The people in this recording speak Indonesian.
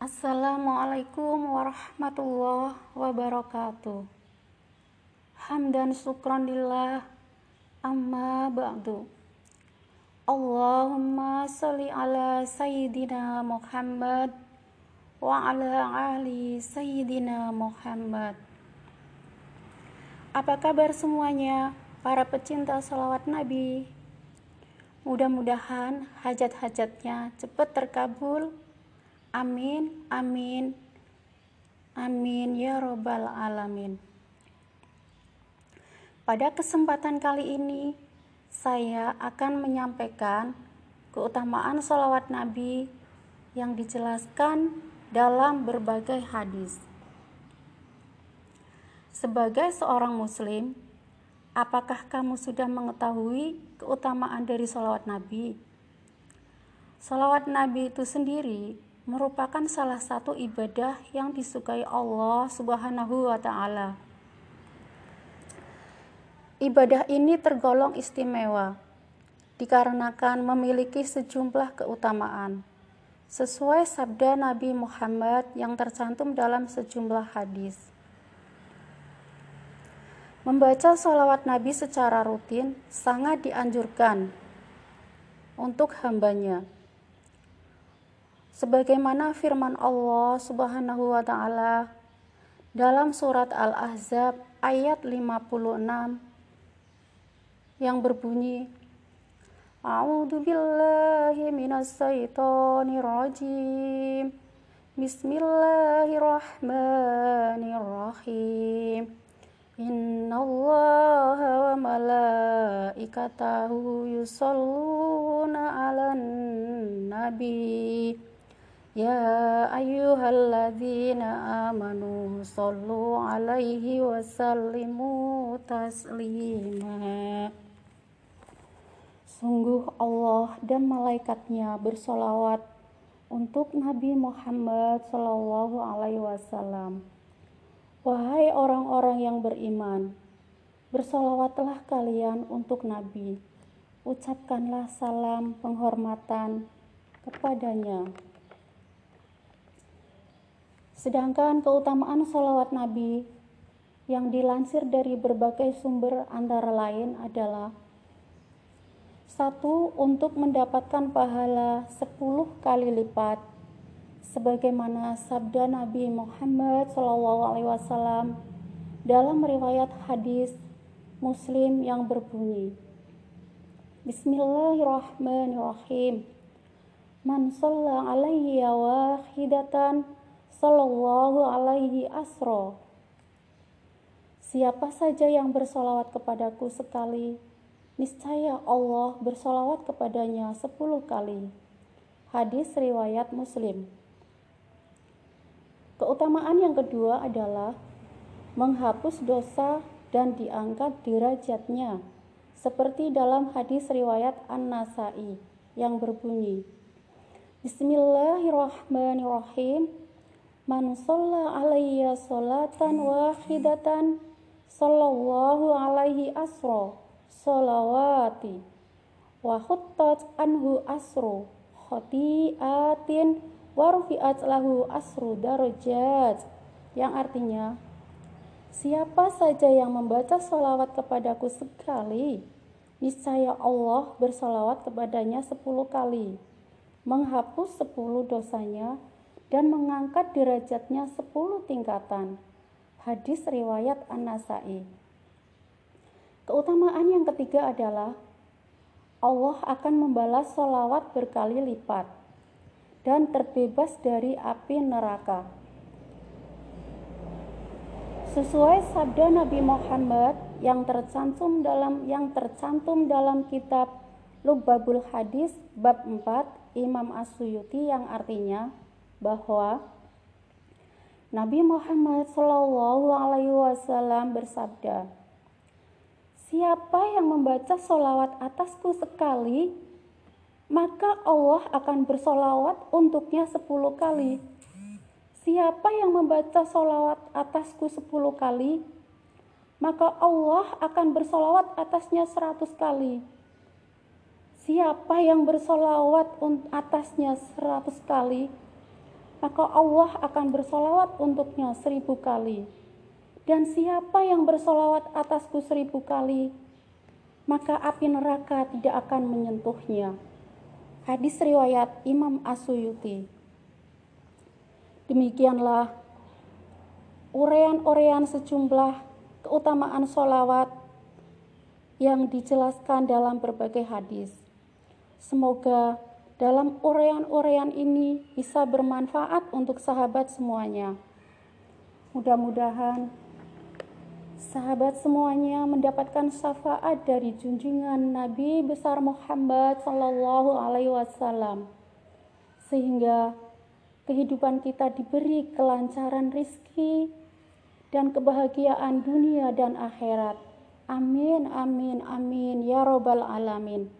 Assalamualaikum warahmatullahi wabarakatuh. Hamdan syukran lillah amma ba'du. Allahumma salli ala sayyidina Muhammad wa ala ali sayyidina Muhammad. Apa kabar semuanya para pecinta salawat Nabi? Mudah-mudahan hajat-hajatnya cepat terkabul Amin, amin, amin ya Robbal 'Alamin. Pada kesempatan kali ini, saya akan menyampaikan keutamaan sholawat Nabi yang dijelaskan dalam berbagai hadis. Sebagai seorang Muslim, apakah kamu sudah mengetahui keutamaan dari sholawat Nabi? Sholawat Nabi itu sendiri merupakan salah satu ibadah yang disukai Allah Subhanahu wa taala. Ibadah ini tergolong istimewa dikarenakan memiliki sejumlah keutamaan sesuai sabda Nabi Muhammad yang tercantum dalam sejumlah hadis. Membaca sholawat Nabi secara rutin sangat dianjurkan untuk hambanya sebagaimana firman Allah Subhanahu wa taala dalam surat Al-Ahzab ayat 56 yang berbunyi A'udzu billahi minasyaitonir rajim. Bismillahirrahmanirrahim. Innallaha wa malaikatahu yusalluna 'alan nabi Ya ayyuhalladzina amanu sallu alaihi wasallimu taslima Sungguh Allah dan malaikatnya bersolawat untuk Nabi Muhammad Sallallahu Alaihi Wasallam. Wahai orang-orang yang beriman, bersolawatlah kalian untuk Nabi. Ucapkanlah salam penghormatan kepadanya. Sedangkan keutamaan sholawat Nabi yang dilansir dari berbagai sumber antara lain adalah satu untuk mendapatkan pahala 10 kali lipat sebagaimana sabda Nabi Muhammad SAW dalam riwayat hadis Muslim yang berbunyi Bismillahirrahmanirrahim. Man shalla alaihi wahidatan Sallallahu alaihi asro Siapa saja yang bersolawat kepadaku sekali, niscaya Allah bersolawat kepadanya sepuluh kali. Hadis riwayat Muslim. Keutamaan yang kedua adalah menghapus dosa dan diangkat derajatnya, seperti dalam hadis riwayat An-Nasai yang berbunyi, Bismillahirrahmanirrahim. Man sholla alayya sholatan wahidatan sallallahu alaihi asro sholawati wa khuttat anhu asro khotiatin warufiat lahu asru darajat. Yang artinya siapa saja yang membaca sholawat kepadaku sekali niscaya Allah bersolawat kepadanya sepuluh kali menghapus sepuluh dosanya dan mengangkat derajatnya 10 tingkatan. Hadis riwayat An-Nasai. Keutamaan yang ketiga adalah Allah akan membalas solawat berkali lipat dan terbebas dari api neraka. Sesuai sabda Nabi Muhammad yang tercantum dalam yang tercantum dalam kitab Lubabul Hadis bab 4 Imam As-Suyuti yang artinya bahwa Nabi Muhammad Wasallam bersabda, Siapa yang membaca solawat atasku sekali, maka Allah akan bersolawat untuknya sepuluh kali. Siapa yang membaca solawat atasku sepuluh kali, maka Allah akan bersolawat atasnya seratus kali. Siapa yang bersolawat atasnya seratus kali, maka Allah akan bersolawat untuknya seribu kali. Dan siapa yang bersolawat atasku seribu kali, maka api neraka tidak akan menyentuhnya. Hadis riwayat Imam Asuyuti. Demikianlah urean-urean sejumlah keutamaan solawat yang dijelaskan dalam berbagai hadis. Semoga dalam urean-urean ini bisa bermanfaat untuk sahabat semuanya. Mudah-mudahan sahabat semuanya mendapatkan syafaat dari junjungan Nabi besar Muhammad Sallallahu Alaihi Wasallam, sehingga kehidupan kita diberi kelancaran rizki dan kebahagiaan dunia dan akhirat. Amin, amin, amin, ya Robbal 'Alamin.